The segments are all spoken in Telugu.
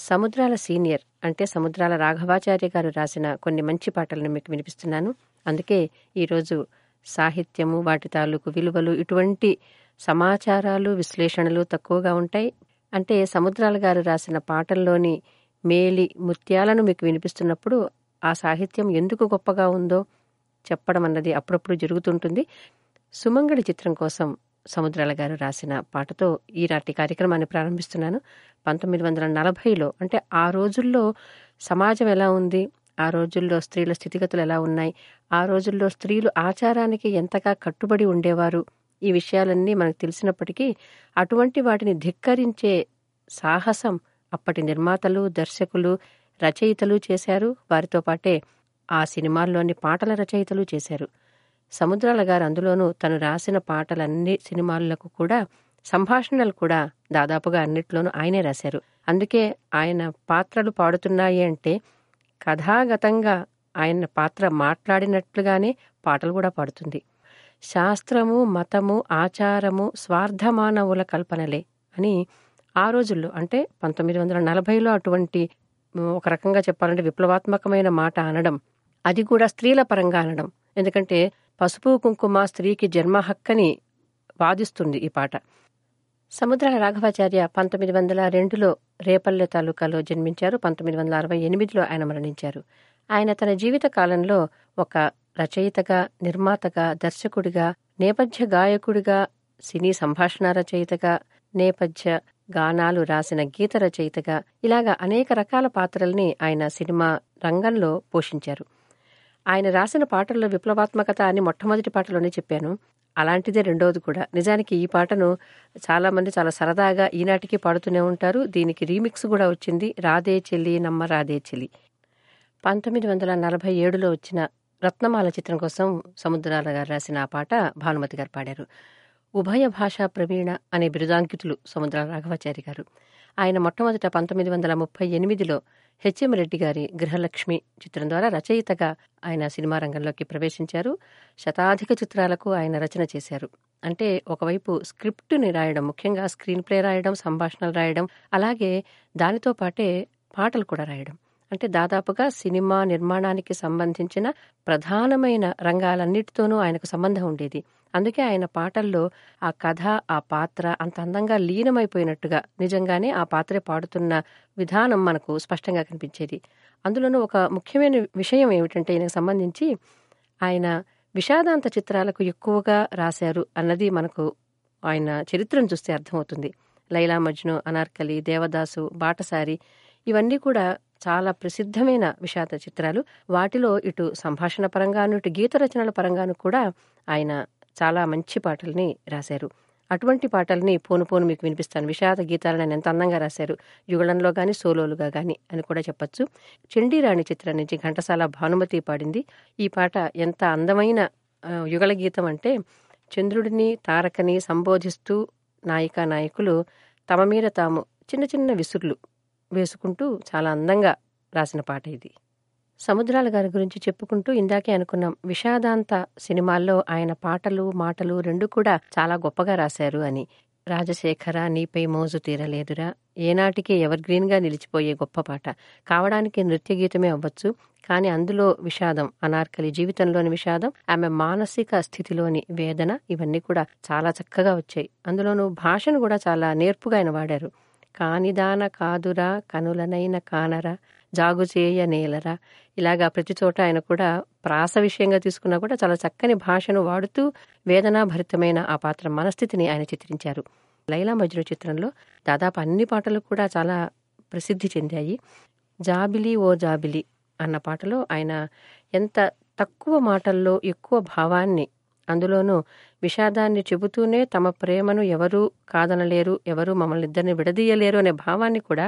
సముద్రాల సీనియర్ అంటే సముద్రాల రాఘవాచార్య గారు రాసిన కొన్ని మంచి పాటలను మీకు వినిపిస్తున్నాను. అందుకే ఈరోజు సాహిత్యము వాటి తాలూకు విలువలు ఇటువంటి సమాచారాలు విశ్లేషణలు తక్కువగా ఉంటాయి. అంటే సముద్రాల గారు రాసిన పాటల్లోని మేలి ముత్యాలను మీకు వినిపిస్తున్నప్పుడు ఆ సాహిత్యం ఎందుకు గొప్పగా ఉందో చెప్పడం అన్నది అప్పుడప్పుడు జరుగుతుంటుంది. సుమంగళి చిత్రం కోసం సముద్రాల గారు రాసిన పాటతో ఈనాటి కార్యక్రమాన్ని ప్రారంభిస్తున్నాను. పంతొమ్మిది వందల నలభైలో అంటే ఆ రోజుల్లో సమాజం ఎలా ఉంది? ఆ రోజుల్లో స్త్రీల స్థితిగతులు ఎలా ఉన్నాయి? ఆ రోజుల్లో స్త్రీలు ఆచారానికి ఎంతగా కట్టుబడి ఉండేవారు? ఈ విషయాలన్నీ మనకు తెలిసినప్పటికీ అటువంటి వాటిని ధిక్కరించే సాహసం అప్పటి నిర్మాతలు దర్శకులు రచయితలు చేశారు. వారితో పాటే ఆ సినిమాల్లోని పాటల రచయితలు చేశారు. సముద్రాల గారు అందులోనూ తను రాసిన పాటలన్ని సినిమాలకు కూడా సంభాషణలు కూడా దాదాపుగా అన్నిట్లోనూ ఆయనే రాశారు. అందుకే ఆయన పాత్రలు పాడుతున్నాయి అంటే కథాగతంగా ఆయన పాత్ర మాట్లాడినట్లుగానే పాటలు కూడా పాడుతుంది. శాస్త్రము మతము ఆచారము స్వార్థమానవుల కల్పనలే అని ఆ రోజుల్లో అంటే పంతొమ్మిది వందల నలభైలో అటువంటి ఒక రకంగా చెప్పాలంటే విప్లవాత్మకమైన మాట అనడం అది కూడా స్త్రీల పరంగా అనడం. ఎందుకంటే పసుపు కుంకుమ స్త్రీకి జన్మ హక్కని వాదిస్తుంది ఈ పాట. సముద్రాల రాఘవాచార్య పంతొమ్మిది వందల రెండులో రేపల్లె తాలూకాలో జన్మించారు. పంతొమ్మిది వందల అరవై ఎనిమిదిలో ఆయన మరణించారు. ఆయన తన జీవిత కాలంలో ఒక రచయితగా నిర్మాతగా దర్శకుడిగా నేపథ్య గాయకుడిగా సినీ సంభాషణ రచయితగా నేపథ్య గానాలు రాసిన గీత రచయితగా ఇలాగా అనేక రకాల పాత్రల్ని ఆయన సినిమా రంగంలో పోషించారు. ఆయన రాసిన పాటల్లో విప్లవాత్మకత అని మొట్టమొదటి పాటలోనే చెప్పాను. అలాంటిదే రెండవది కూడా. నిజానికి ఈ పాటను చాలామంది చాలా సరదాగా ఈనాటికి పాడుతూనే ఉంటారు. దీనికి రీమిక్స్ కూడా వచ్చింది. రాధే చెల్లి నమ్మ రాధే చెల్లి. పంతొమ్మిది వందల నలభై ఏడులో వచ్చిన రత్నమాల చిత్రం కోసం సముద్రాల గారు రాసిన ఆ పాట భానుమతి గారు పాడారు. ఉభయ భాషా ప్రవీణ అనే బిరుదాంకితులు సముద్ర రాఘవాచారి గారు. ఆయన మొట్టమొదట పంతొమ్మిది వందల ముప్పై ఎనిమిదిలో హెచ్ఎం రెడ్డి గారి గృహలక్ష్మి చిత్రం ద్వారా రచయితగా ఆయన సినిమా రంగంలోకి ప్రవేశించారు. శతాధిక చిత్రాలకు ఆయన రచన చేశారు. అంటే ఒకవైపు స్క్రిప్టుని రాయడం ముఖ్యంగా స్క్రీన్ ప్లే రాయడం సంభాషణలు రాయడం అలాగే దానితో పాటే పాటలు కూడా రాయడం. అంటే దాదాపుగా సినిమా నిర్మాణానికి సంబంధించిన ప్రధానమైన రంగాలన్నిటితోనూ ఆయనకు సంబంధం ఉండేది. అందుకే ఆయన పాటల్లో ఆ కథ ఆ పాత్ర అంత అందంగా లీనమైపోయినట్టుగా నిజంగానే ఆ పాత్ర పాడుతున్న విధానం మనకు స్పష్టంగా కనిపించేది. అందులోనూ ఒక ముఖ్యమైన విషయం ఏమిటంటే ఈయనకు సంబంధించి ఆయన విషాదాంత చిత్రాలకు ఎక్కువగా రాశారు అన్నది మనకు ఆయన చరిత్రను చూస్తే అర్థమవుతుంది. లైలా మజ్ను అనార్కలి దేవదాసు బాటసారి ఇవన్నీ కూడా చాలా ప్రసిద్ధమైన విషాద చిత్రాలు. వాటిలో ఇటు సంభాషణ పరంగాను ఇటు గీత రచనల పరంగాను కూడా ఆయన చాలా మంచి పాటల్ని రాశారు. అటువంటి పాటల్ని పోను పోను మీకు వినిపిస్తాను. విషాద గీతాలను ఆయన ఎంత అందంగా రాశారు. యుగళంలో కానీ సోలోలుగా కానీ అని కూడా చెప్పొచ్చు. చండీరాణి చిత్రం నుంచి ఘంటసాల భానుమతి పాడింది. ఈ పాట ఎంత అందమైన యుగళ గీతం అంటే చంద్రుడిని తారకని సంబోధిస్తూ నాయికా నాయకులు తమ మీద తాము చిన్న చిన్న విసుర్లు వేసుకుంటూ చాలా అందంగా రాసిన పాట ఇది. సముద్రాల గారి గురించి చెప్పుకుంటూ ఇందాకే అనుకున్నాం. విషాదాంత సినిమాల్లో ఆయన పాటలు మాటలు రెండు కూడా చాలా గొప్పగా రాశారు అని. రాజశేఖర నీపై మోజు తీరలేదురా. ఏనాటికి ఎవర్ గ్రీన్గా నిలిచిపోయే గొప్ప పాట. కావడానికి నృత్య గీతమే అవ్వచ్చు కానీ అందులో విషాదం అనార్కలి జీవితంలోని విషాదం ఆమె మానసిక స్థితిలోని వేదన ఇవన్నీ కూడా చాలా చక్కగా వచ్చాయి. అందులోనూ భాషను కూడా చాలా నేర్పుగా ఆయన వాడారు. కానిదాన కాదురా కనులనైన కానరా. జాగుచేయ నేలరా ఇలాగా ప్రతి చోట ఆయన కూడా ప్రాస విషయంగా తీసుకున్నా కూడా చాలా చక్కని భాషను వాడుతూ వేదనాభరితమైన ఆ పాత్ర మనస్థితిని ఆయన చిత్రించారు. లైలా మజ్ను చిత్రంలో దాదాపు అన్ని పాటలు కూడా చాలా ప్రసిద్ధి చెందాయి. జాబిలి ఓ జాబిలి అన్న పాటలో ఆయన ఎంత తక్కువ మాటల్లో ఎక్కువ భావాన్ని అందులోనూ విషాదాన్ని చెబుతూనే తమ ప్రేమను ఎవరూ కాదనలేరు ఎవరూ మమ్మల్ని ఇద్దరిని విడదీయలేరు అనే భావాన్ని కూడా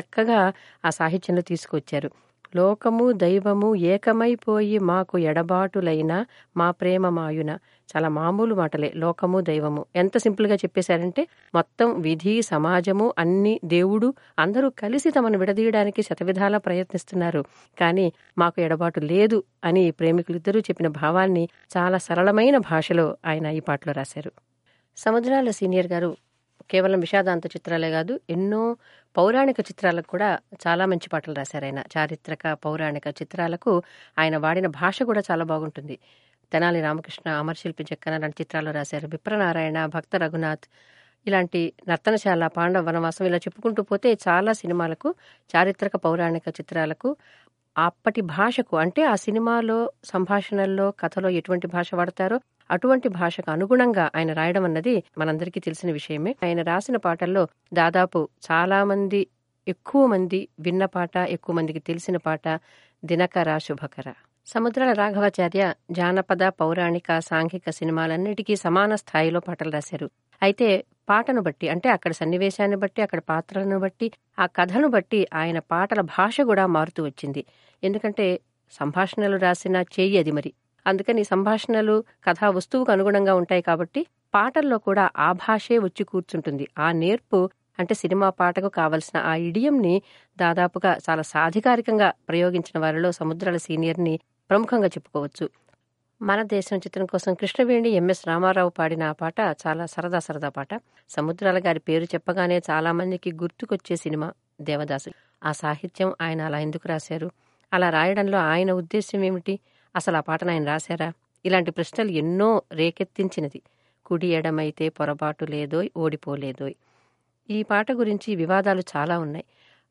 చక్కగా ఆ సాహిత్యంలో తీసుకొచ్చారు. లోకము దైవము ఏకమైపోయి మాకు ఎడబాటులైన మా ప్రేమ మాయున. చాలా మామూలు మాటలే లోకము దైవము. ఎంత సింపుల్గా చెప్పేశారంటే మొత్తం విధి సమాజము అన్ని దేవుడు అందరూ కలిసి తమను విడదీయడానికి శతవిధాలా ప్రయత్నిస్తున్నారు. కానీ మాకు ఎడబాటు లేదు అని ప్రేమికులిద్దరూ చెప్పిన భావాన్ని చాలా సరళమైన భాషలో ఆయన ఈ పాటలో రాశారు. సముద్రాల సీనియర్ గారు కేవలం విషాదాంత చిత్రాలే కాదు ఎన్నో పౌరాణిక చిత్రాలకు కూడా చాలా మంచి పాటలు రాశారు ఆయన. చారిత్రక పౌరాణిక చిత్రాలకు ఆయన వాడిన భాష కూడా చాలా బాగుంటుంది. తెనాలి రామకృష్ణ అమర్శిల్పి చెక్కన లాంటి చిత్రాలు రాశారు. విప్రనారాయణ భక్త రఘునాథ్ ఇలాంటి నర్తనశాల పాండవ వనవాసం ఇలా చెప్పుకుంటూ పోతే చాలా సినిమాలకు చారిత్రక పౌరాణిక చిత్రాలకు అప్పటి భాషకు అంటే ఆ సినిమాలో సంభాషణల్లో కథలో ఎటువంటి భాష వాడతారో అటువంటి భాషకు అనుగుణంగా ఆయన రాయడం అన్నది మనందరికీ తెలిసిన విషయమే. ఆయన రాసిన పాటల్లో దాదాపు చాలా మంది ఎక్కువ మంది విన్న పాట ఎక్కువ మందికి తెలిసిన పాట దినకర శుభకర. సముద్రాల రాఘవాచార్య జానపద పౌరాణిక సాంఘిక సినిమాలన్నిటికీ సమాన స్థాయిలో పాటలు రాశారు. అయితే పాటను బట్టి అంటే అక్కడ సన్నివేశాన్ని బట్టి అక్కడ పాత్రలను బట్టి ఆ కథను బట్టి ఆయన పాటల భాష కూడా మారుతూ వచ్చింది. ఎందుకంటే సంభాషణలు రాసిన చేయి అది మరి. అందుకని సంభాషణలు కథా వస్తువుకు అనుగుణంగా ఉంటాయి కాబట్టి పాటల్లో కూడా ఆ భాషే వచ్చి కూర్చుంటుంది. ఆ నేర్పు అంటే సినిమా పాటకు కావలసిన ఆ ఇడియంని దాదాపుగా చాలా సాధికారికంగా ప్రయోగించిన వారిలో సముద్రాల సీనియర్ని ప్రముఖంగా చెప్పుకోవచ్చు. మన దేశం చిత్రం కోసం కృష్ణవేణి ఎంఎస్ రామారావు పాడిన ఆ పాట చాలా సరదా సరదా పాట. సముద్రాల గారి పేరు చెప్పగానే చాలా మందికి గుర్తుకొచ్చే సినిమా దేవదాసు. ఆ సాహిత్యం ఆయన అలా ఎందుకు రాశారు? అలా రాయడంలో ఆయన ఉద్దేశం ఏమిటి? అసలు ఆ పాటను ఆయన రాశారా? ఇలాంటి ప్రశ్నలు ఎన్నో రేకెత్తించినది. కుడి ఎడమైతే పొరపాటు లేదోయ్ ఓడిపోలేదోయ్. ఈ పాట గురించి వివాదాలు చాలా ఉన్నాయి.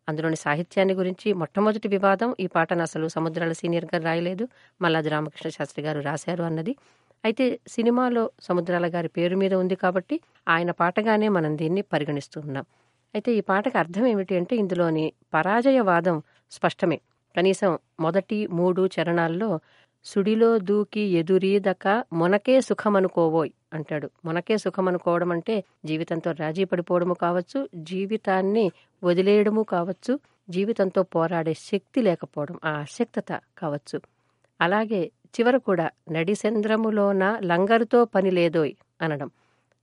అందులోని సాహిత్యాన్ని గురించి మొట్టమొదటి వివాదం ఈ పాటను అసలు సముద్రాల సీనియర్ గారు రాయలేదు. మల్లాది రామకృష్ణ శాస్త్రి గారు రాశారు అన్నది. అయితే సినిమాలో సముద్రాల గారి పేరు మీద ఉంది కాబట్టి ఆయన పాటగానే మనం దీన్ని పరిగణిస్తూ ఉన్నాం. అయితే ఈ పాటకు అర్థం ఏమిటి అంటే ఇందులోని పరాజయవాదం స్పష్టమే. కనీసం మొదటి మూడు చరణాల్లో సుడిలో దూకి ఎదురీదక మొనకే సుఖమనుకోవోయ్ అంటాడు. మొనకే సుఖమనుకోవడం అంటే జీవితంతో రాజీ పడిపోవడము కావచ్చు జీవితాన్ని వదిలేయడము కావచ్చు జీవితంతో పోరాడే శక్తి లేకపోవడం ఆ అశక్తత కావచ్చు. అలాగే చివర కూడా నడిసంద్రములోన లంగరుతో పని లేదోయ్ అనడం.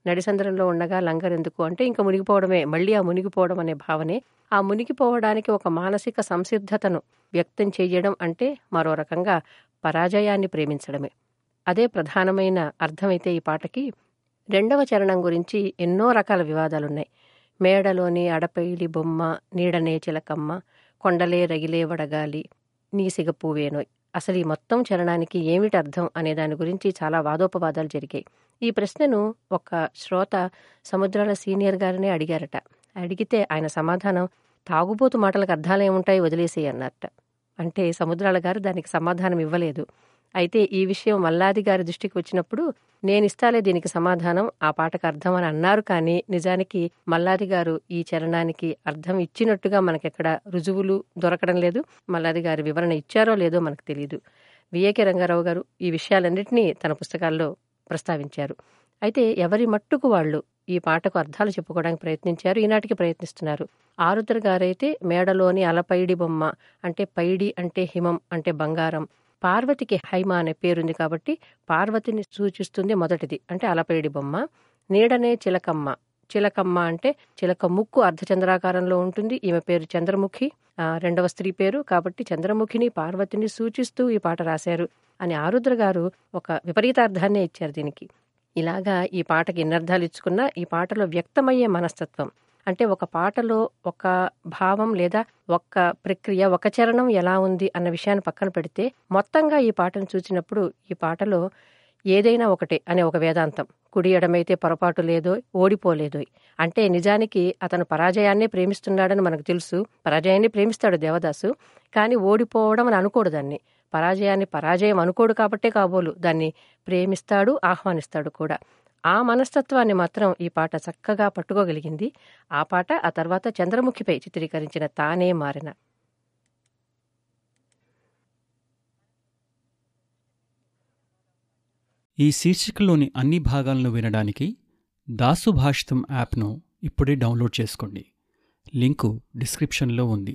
నడిసంద్రంలో ఉండగా లంగర్ ఎందుకు అంటే ఇంకా మునిగిపోవడమే మళ్ళీ ఆ మునిగిపోవడం అనే భావనే. ఆ మునిగిపోవడానికి ఒక మానసిక సంసిద్ధతను వ్యక్తం చేయడం అంటే మరో రకంగా పరాజయాన్ని ప్రేమించడమే. అదే ప్రధానమైన అర్థమైతే ఈ పాటకి రెండవ చరణం గురించి ఎన్నో రకాల వివాదాలున్నాయి. మేడలోని అడపైలి బొమ్మ నీడనే చిలకమ్మ కొండలే రగిలే వడగాలి నీసిగ పువ్వేనోయ్ అసలు ఈ మొత్తం చరణానికి ఏమిటి అర్థం అనే దాని గురించి చాలా వాదోపవాదాలు జరిగాయి. ఈ ప్రశ్నను ఒక శ్రోత సముద్రాల సీనియర్ గారినే అడిగారట. అడిగితే ఆయన సమాధానం తాగుబోతు మాటలకు అర్థాలేముంటాయి ఏముంటాయి అంటే సముద్రాల గారు దానికి సమాధానం ఇవ్వలేదు. అయితే ఈ విషయం మల్లాది గారి దృష్టికి వచ్చినప్పుడు నేనిస్తాలే దీనికి సమాధానం ఆ పాటకు అర్థం అని అన్నారు కానీ నిజానికి మల్లాది గారు ఈ చరణానికి అర్థం ఇచ్చినట్టుగా మనకెక్కడ రుజువులు దొరకడం లేదు. మల్లాది గారి వివరణ ఇచ్చారో లేదో మనకు తెలియదు విఏకే రంగారావు గారు ఈ విషయాలన్నింటినీ తన పుస్తకాల్లో ప్రస్తావించారు. అయితే ఎవరి మట్టుకు వాళ్ళు ఈ పాటకు అర్థాలు చెప్పుకోవడానికి ప్రయత్నించారు. ఈనాటికి ప్రయత్నిస్తున్నారు. ఆరుద్ర గారైతే మేడలోని అలపైడి బొమ్మ అంటే పైడి అంటే హిమం అంటే బంగారం. పార్వతికి హైమ అనే పేరుంది కాబట్టి పార్వతిని సూచిస్తుంది మొదటిది అంటే అలపైడి బొమ్మ. నీడనే చిలకమ్మ. చిలకమ్మ అంటే చిలక ముక్కు అర్ధచంద్రాకారంలో ఉంటుంది. ఈమె పేరు చంద్రముఖి. రెండవ స్త్రీ పేరు కాబట్టి చంద్రముఖిని పార్వతిని సూచిస్తూ ఈ పాట రాశారు. అని ఆరుద్ర గారు ఒక విపరీతార్థాన్నే ఇచ్చారు దీనికి. ఇలాగా ఈ పాటకి ఎన్నర్థాలు ఇచ్చుకున్నా ఈ పాటలో వ్యక్తమయ్యే మనస్తత్వం. అంటే ఒక పాటలో ఒక భావం లేదా ఒక ప్రక్రియ ఒక చరణం ఎలా ఉంది అన్న విషయాన్ని పక్కన పెడితే మొత్తంగా ఈ పాటను చూసినప్పుడు ఈ పాటలో ఏదైనా ఒకటే అనే ఒక వేదాంతం. కుడి ఎడమైతే పొరపాటు లేదో ఓడిపోలేదో. అంటే నిజానికి అతను పరాజయాన్నే ప్రేమిస్తున్నాడని మనకు తెలుసు. పరాజయాన్ని ప్రేమిస్తాడు దేవదాసు. కానీ ఓడిపోవడం అని అనుకోడు దాన్ని. పరాజయాన్ని పరాజయం అనుకోడు కాబట్టే కాబోలు. దాన్ని ప్రేమిస్తాడు ఆహ్వానిస్తాడు కూడా. ఆ మనస్తత్వాన్ని మాత్రం ఈ పాట చక్కగా పట్టుకోగలిగింది. ఆ పాట ఆ తర్వాత చంద్రముఖిపై చిత్రీకరించిన తానే మారిన. ఈ శీర్షికలోని అన్ని భాగాలను వినడానికి దాసు భాషితం యాప్ను ఇప్పుడే డౌన్లోడ్ చేసుకోండి. లింకు డిస్క్రిప్షన్లో ఉంది.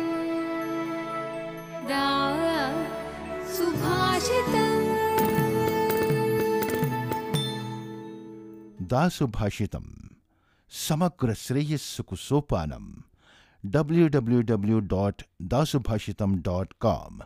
दासुभाषित समग्र श्रेयस को Sopanam W W W dot Dasubhashitam dot com